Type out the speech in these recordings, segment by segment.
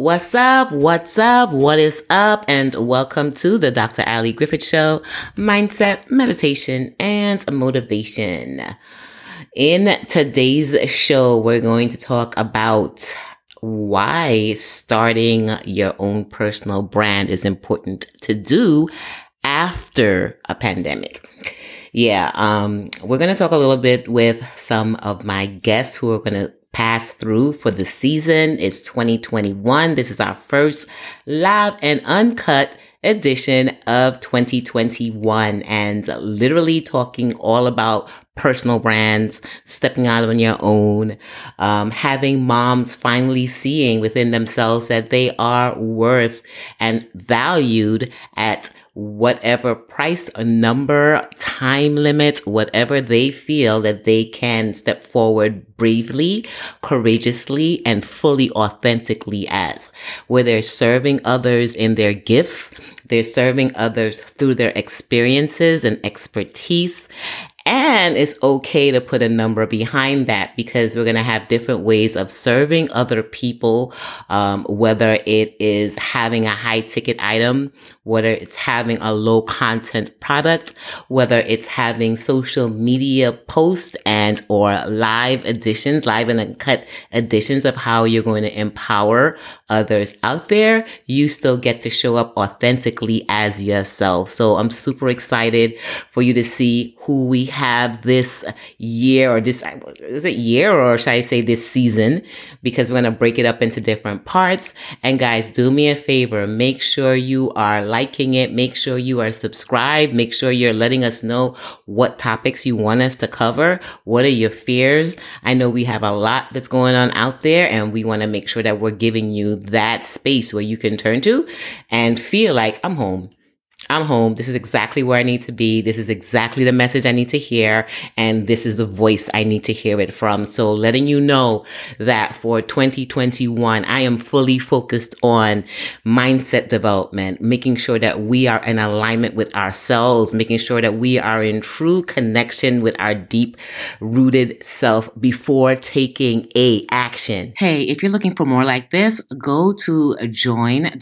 What's up? What's up? What is up? And welcome to the Dr. Ali Griffith Show Mindset, Meditation, and Motivation. In today's show, we're going to talk about why starting your own personal brand is important to do after a pandemic. Yeah, um, we're going to talk a little bit with some of my guests who are going to pass through for the season. It's 2021. This is our first live and uncut edition of 2021 and literally talking all about personal brands, stepping out on your own, um, having moms finally seeing within themselves that they are worth and valued at whatever price or number, time limit, whatever they feel that they can step forward bravely, courageously, and fully authentically as. Where they're serving others in their gifts, they're serving others through their experiences and expertise, and it's okay to put a number behind that because we're going to have different ways of serving other people, um, whether it is having a high ticket item, whether it's having a low content product, whether it's having social media posts and or live editions, live and uncut editions of how you're going to empower others out there. You still get to show up authentically as yourself. So I'm super excited for you to see who we have this year or this, is it year or should I say this season? Because we're going to break it up into different parts. And guys, do me a favor. Make sure you are liking it. Make sure you are subscribed. Make sure you're letting us know what topics you want us to cover. What are your fears? I know we have a lot that's going on out there and we want to make sure that we're giving you that space where you can turn to and feel like I'm home. I'm home. This is exactly where I need to be. This is exactly the message I need to hear. And this is the voice I need to hear it from. So letting you know that for 2021, I am fully focused on mindset development, making sure that we are in alignment with ourselves, making sure that we are in true connection with our deep rooted self before taking a action. Hey, if you're looking for more like this, go to joindrali.com.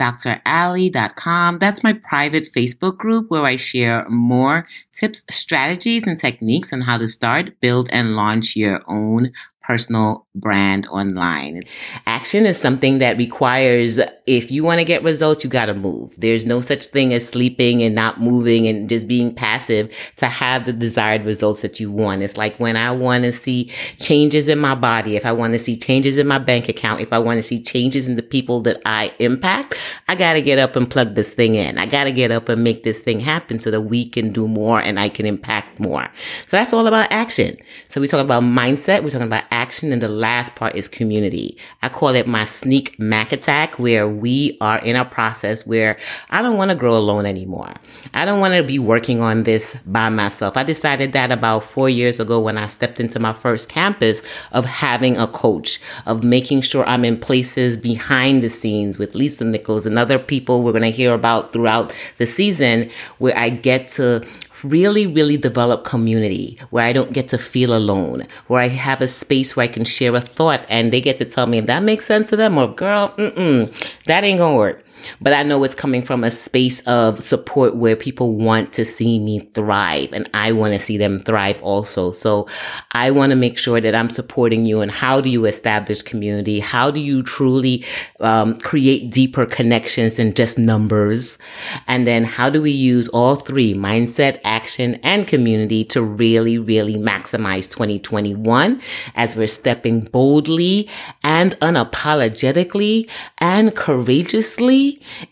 That's my private Facebook Facebook group where I share more tips, strategies, and techniques on how to start, build, and launch your own personal brand online. Action is something that requires, if you want to get results, you got to move. There's no such thing as sleeping and not moving and just being passive to have the desired results that you want. It's like when I want to see changes in my body, if I want to see changes in my bank account, if I want to see changes in the people that I impact, I got to get up and plug this thing in. I got to get up and make this thing happen so that we can do more and I can impact more. So that's all about action. So we talk about mindset. We're talking about action. And the last part is community. I call it my sneak Mac attack, where we are in a process where I don't want to grow alone anymore. I don't want to be working on this by myself. I decided that about four years ago when I stepped into my first campus of having a coach, of making sure I'm in places behind the scenes with Lisa Nichols and other people we're going to hear about throughout the season where I get to really, really develop community where I don't get to feel alone, where I have a space where I can share a thought and they get to tell me if that makes sense to them or girl, mm-mm, that ain't gonna work. But I know it's coming from a space of support where people want to see me thrive and I want to see them thrive also. So I want to make sure that I'm supporting you. And how do you establish community? How do you truly um, create deeper connections than just numbers? And then how do we use all three mindset, action, and community to really, really maximize 2021 as we're stepping boldly and unapologetically and courageously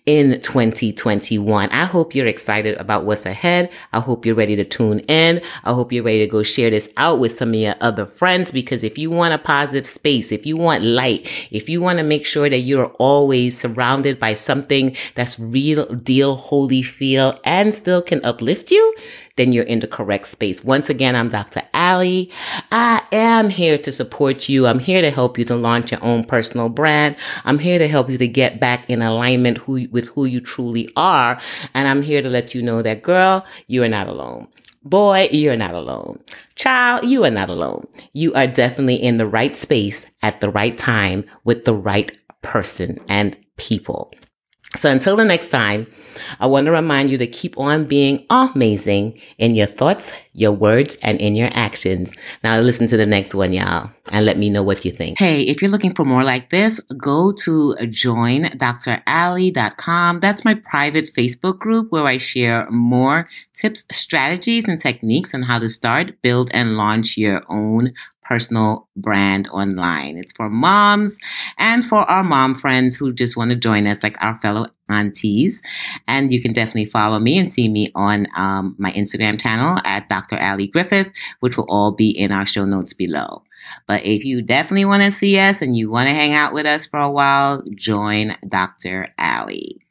in 2021. I hope you're excited about what's ahead. I hope you're ready to tune in. I hope you're ready to go share this out with some of your other friends because if you want a positive space, if you want light, if you want to make sure that you're always surrounded by something that's real deal, holy feel and still can uplift you, then you're in the correct space. Once again, I'm Dr. Ali. I am here to support you. I'm here to help you to launch your own personal brand. I'm here to help you to get back in alignment who, with who you truly are. And I'm here to let you know that girl, you are not alone. Boy, you're not alone. Child, you are not alone. You are definitely in the right space at the right time with the right person. And people. So until the next time, I want to remind you to keep on being amazing in your thoughts, your words, and in your actions. Now listen to the next one, y'all, and let me know what you think. Hey, if you're looking for more like this, go to joindrali.com. That's my private Facebook group where I share more tips, strategies, and techniques on how to start, build, and launch your own personal brand online. It's for moms and for our mom friends who just want to join us, like our fellow aunties. And you can definitely follow me and see me on um, my Instagram channel at Dr. Ali Griffith, which will all be in our show notes below. But if you definitely want to see us and you want to hang out with us for a while, join Dr. Ali.